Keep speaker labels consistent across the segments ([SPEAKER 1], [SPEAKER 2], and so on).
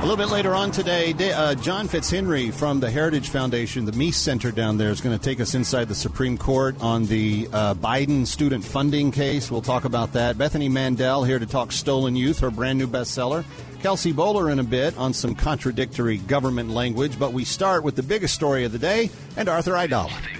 [SPEAKER 1] A little bit later on today, uh, John Fitzhenry from the Heritage Foundation, the Meese Center down there, is going to take us inside the Supreme Court on the uh, Biden student funding case. We'll talk about that. Bethany Mandel here to talk Stolen Youth, her brand new bestseller. Kelsey Bolar in a bit on some contradictory government language, but we start with the biggest story of the day and Arthur Aidala.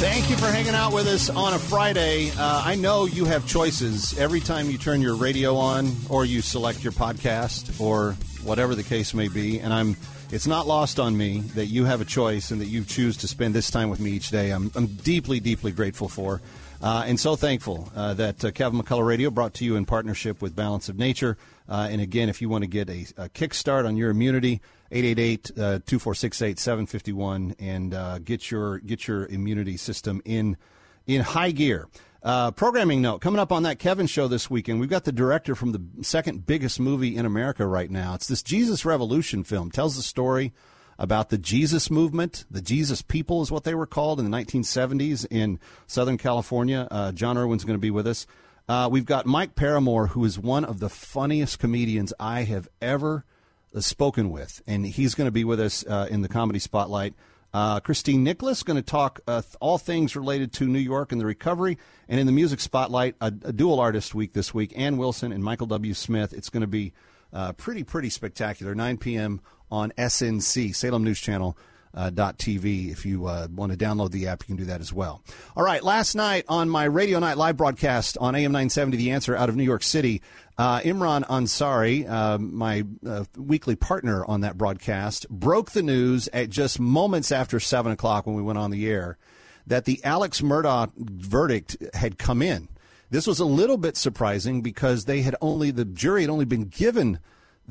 [SPEAKER 1] Thank you for hanging out with us on a Friday. Uh, I know you have choices every time you turn your radio on or you select your podcast or whatever the case may be, and I'm. It's not lost on me that you have a choice and that you choose to spend this time with me each day. I'm, I'm deeply, deeply grateful for, uh, and so thankful uh, that uh, Kevin McCullough Radio brought to you in partnership with Balance of Nature. Uh, and again, if you want to get a, a kickstart on your immunity, 888-2468-751 and uh, get your get your immunity system in in high gear. Uh, programming note coming up on that Kevin show this weekend. We've got the director from the second biggest movie in America right now. It's this Jesus Revolution film. Tells the story about the Jesus movement. The Jesus people is what they were called in the 1970s in Southern California. Uh, Jon Erwin's going to be with us. Uh, we've got Mike Paramore, who is one of the funniest comedians I have ever uh, spoken with, and he's going to be with us uh, in the comedy spotlight. Uh, Christine Nicholas going to talk uh, all things related to New York and the recovery, and in the music spotlight, a, a dual artist week this week, Ann Wilson and Michael W. Smith. It's going to be uh, pretty pretty spectacular. 9 p.m. on SNC Salem News Channel. Uh, TV. If you uh, want to download the app, you can do that as well. All right. Last night on my Radio Night live broadcast on AM 970, The Answer out of New York City, uh, Imran Ansari, uh, my uh, weekly partner on that broadcast, broke the news at just moments after 7 o'clock when we went on the air that the Alex Murdaugh verdict had come in. This was a little bit surprising because they had only, the jury had only been given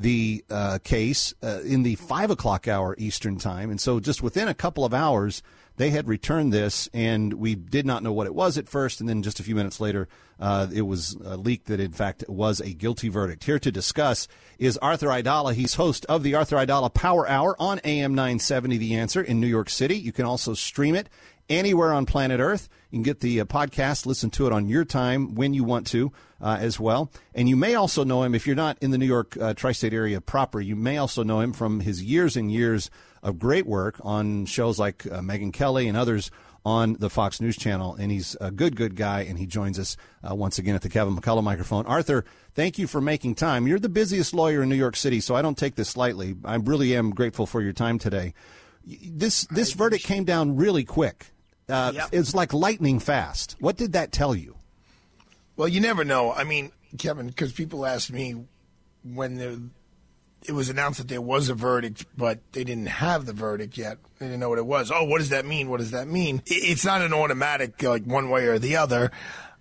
[SPEAKER 1] the uh, case uh, in the five o'clock hour Eastern time. And so just within a couple of hours, they had returned this, and we did not know what it was at first. And then just a few minutes later, uh, it was uh, leaked that, in fact, it was a guilty verdict. Here to discuss is Arthur Aidala. He's host of the Arthur Aidala Power Hour on AM 970 The Answer in New York City. You can also stream it anywhere on planet Earth. You can get the uh, podcast, listen to it on your time when you want to uh, as well. And you may also know him if you're not in the New York uh, tri state area proper. You may also know him from his years and years of great work on shows like uh, Megyn Kelly and others on the Fox News Channel. And he's a good, good guy. And he joins us uh, once again at the Kevin McCullough microphone. Arthur, thank you for making time. You're the busiest lawyer in New York City, so I don't take this lightly. I really am grateful for your time today. This this verdict came down really quick. Uh,
[SPEAKER 2] Yep.
[SPEAKER 1] It's like lightning fast. What did that tell you?
[SPEAKER 2] Well, you never know. I mean, Kevin, because people asked me when the, it was announced that there was a verdict, but they didn't have the verdict yet. They didn't know what it was. Oh, what does that mean? What does that mean? It's not an automatic, like one way or the other.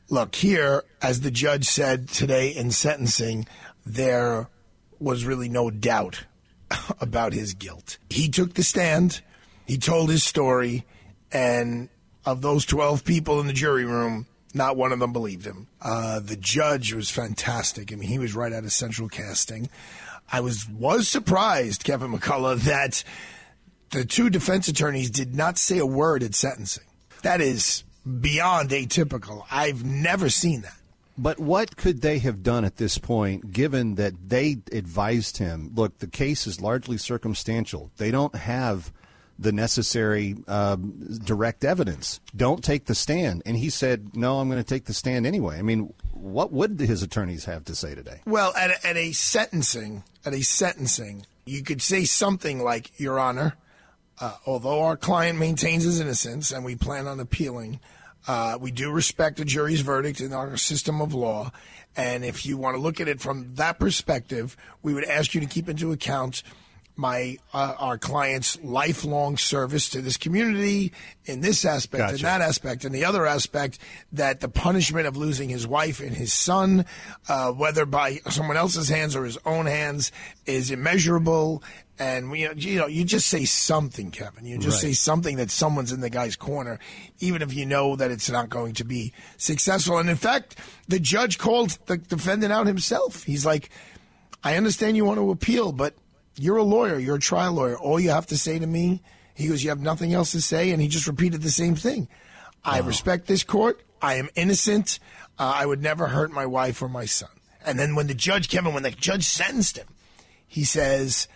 [SPEAKER 2] Look, here, as the judge said today in sentencing, there was really no doubt about his guilt. He took the stand, he told his story, and of those 12 people in the jury room, not one of them believed him. Uh, the judge was fantastic. I mean, he was right out of central casting. I was was surprised, Kevin McCullough, that the two defense attorneys did not say a word at sentencing. That is beyond atypical. I've never seen that.
[SPEAKER 1] But what could they have done at this point, given that they advised him? Look, the case is largely circumstantial. They don't have the necessary um, direct evidence. Don't take the stand. And he said, "No, I'm going to take the stand anyway." I mean, what would his attorneys have to say today?
[SPEAKER 2] Well, at a, at a sentencing, at a sentencing, you could say something like, "Your Honor, uh, although our client maintains his innocence and we plan on appealing, Uh, we do respect a jury's verdict in our system of law. And if you want to look at it from that perspective, we would ask you to keep into account my uh, our client's lifelong service to this community in this aspect and
[SPEAKER 1] Gotcha.
[SPEAKER 2] that aspect and the other aspect that the punishment of losing his wife and his son uh, whether by someone else's hands or his own hands is immeasurable and you know, you know you just say something kevin you just
[SPEAKER 1] Right.
[SPEAKER 2] say something that someone's in the guy's corner even if you know that it's not going to be successful and in fact the judge called the defendant out himself he's like I understand you want to appeal, but you're a lawyer. You're a trial lawyer. All you have to say to me, he goes, you have nothing else to say, and he just repeated the same thing. I respect this court. I am innocent. Uh, I would never hurt my wife or my son. And then when the judge, came Kevin, when the judge sentenced him, he says,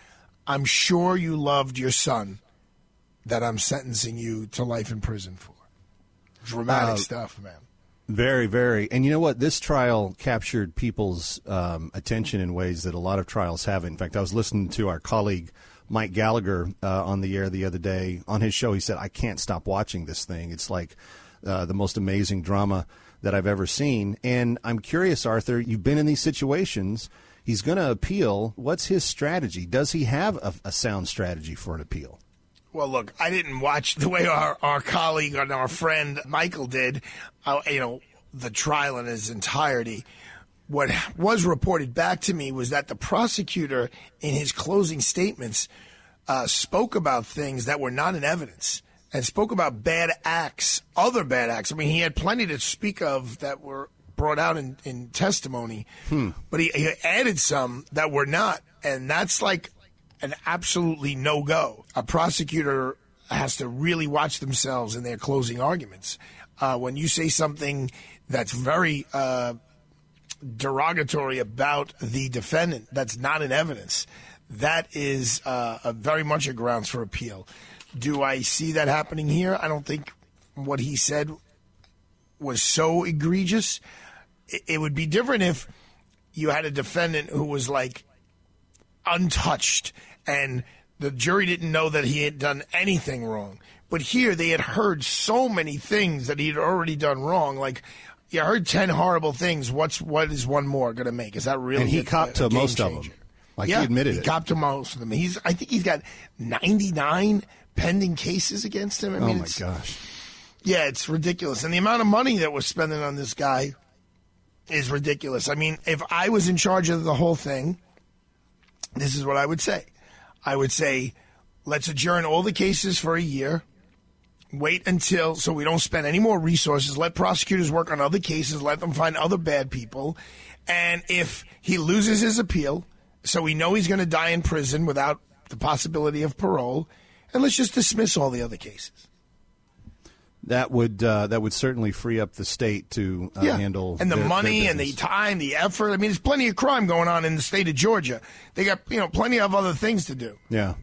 [SPEAKER 2] I'm sure you loved your son that I'm sentencing you to life in prison for. Dramatic
[SPEAKER 1] Uh,
[SPEAKER 2] stuff, man.
[SPEAKER 1] Very, very. And you know what? This trial captured people's um, attention in ways that a lot of trials haven't. In fact, I was listening to our colleague Mike Gallagher uh, on the air the other day. On his show, he said, I can't stop watching this thing. It's like uh, the most amazing drama that I've ever seen. And I'm curious, Arthur, you've been in these situations. He's going to appeal. What's his strategy? Does he have a, a sound strategy for an appeal?
[SPEAKER 2] Well, look, I didn't watch the way our, our colleague and our friend Michael did, uh, you know, the trial in its entirety. What was reported back to me was that the prosecutor, in his closing statements, uh, spoke about things that were not in evidence and spoke about bad acts, other bad acts. I mean, he had plenty to speak of that were brought out in, in testimony, but he, he added some that were not. And that's like an absolutely no go. A prosecutor has to really watch themselves in their closing arguments. Uh, when you say something that's very uh, derogatory about the defendant that's not in evidence, that is uh, a very much a grounds for appeal. Do I see that happening here? I don't think what he said was so egregious. It, it would be different if you had a defendant who was like untouched and the jury didn't know that he had done anything wrong. But here they had heard so many things that he had already done wrong. Like, you heard 10 horrible things. What's, what is one more going to make? Is that really
[SPEAKER 1] And he
[SPEAKER 2] a-
[SPEAKER 1] copped
[SPEAKER 2] a
[SPEAKER 1] to
[SPEAKER 2] game
[SPEAKER 1] most of them.
[SPEAKER 2] changer?
[SPEAKER 1] Like, he
[SPEAKER 2] yeah,
[SPEAKER 1] admitted
[SPEAKER 2] he
[SPEAKER 1] it.
[SPEAKER 2] copped to most of them. He's, I think he's got 99 pending cases against him. I
[SPEAKER 1] Oh, my gosh.
[SPEAKER 2] yeah, it's ridiculous. And the amount of money that we're spending on this guy is ridiculous. I mean, if I was in charge of the whole thing, this is what I would say. I would say, let's adjourn all the cases for a year. Wait until, so we don't spend any more resources. Let prosecutors work on other cases. Let them find other bad people. And if he loses his appeal, so we know he's going to die in prison without the possibility of parole, and let's just dismiss all the other cases.
[SPEAKER 1] That would uh, that would certainly free up the state to uh, handle
[SPEAKER 2] and the
[SPEAKER 1] their- their
[SPEAKER 2] money and the time, the effort. I mean, there's plenty of crime going on in the state of Georgia. They got you know plenty of other things to do.
[SPEAKER 1] Yeah.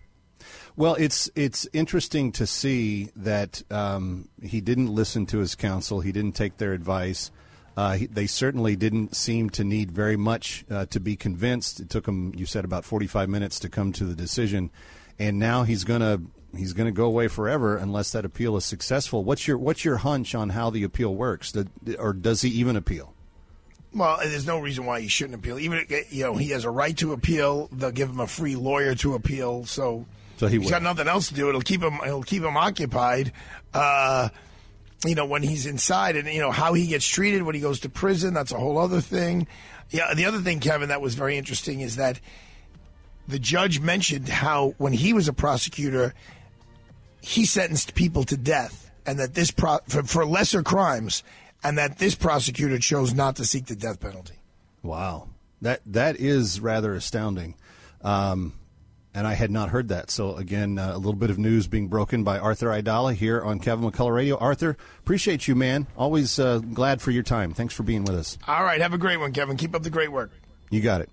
[SPEAKER 1] Well, it's it's interesting to see that um, he didn't listen to his counsel. He didn't take their advice. Uh, he, they certainly didn't seem to need very much uh, to be convinced. It took him, you said, about forty-five minutes to come to the decision, and now he's gonna he's gonna go away forever unless that appeal is successful. What's your what's your hunch on how the appeal works, Did- or does he even appeal?
[SPEAKER 2] Well, there's no reason why he shouldn't appeal. Even you know he has a right to appeal. They'll give him a free lawyer to appeal. So,
[SPEAKER 1] So he
[SPEAKER 2] has got nothing else to do. It'll keep him. It'll keep him occupied. Uh, you know when he's inside, and you know how he gets treated when he goes to prison. That's a whole other thing. Yeah. The other thing, Kevin, that was very interesting is that the judge mentioned how when he was a prosecutor, he sentenced people to death, and that this pro- for, for lesser crimes, and that this prosecutor chose not to seek the death penalty.
[SPEAKER 1] Wow, that that is rather astounding, um, and I had not heard that. So again, uh, a little bit of news being broken by Arthur Aidala here on Kevin McCullough Radio. Arthur, appreciate you, man. Always uh, glad for your time. Thanks for being with us.
[SPEAKER 2] All right, have a great one, Kevin. Keep up the great work.
[SPEAKER 1] You got it.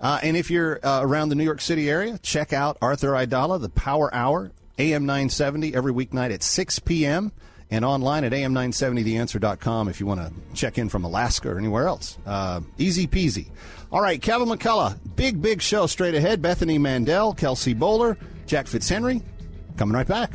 [SPEAKER 1] Uh, and if you're uh, around the New York City area, check out Arthur Aidala, the Power Hour, AM 970, every weeknight at 6 p.m. and online at am970theanswer.com if you want to check in from Alaska or anywhere else. Uh, easy peasy. All right, Kevin McCullough, big, big show straight ahead. Bethany Mandel, Kelsey Bolar, Jack Fitzhenry, coming right back.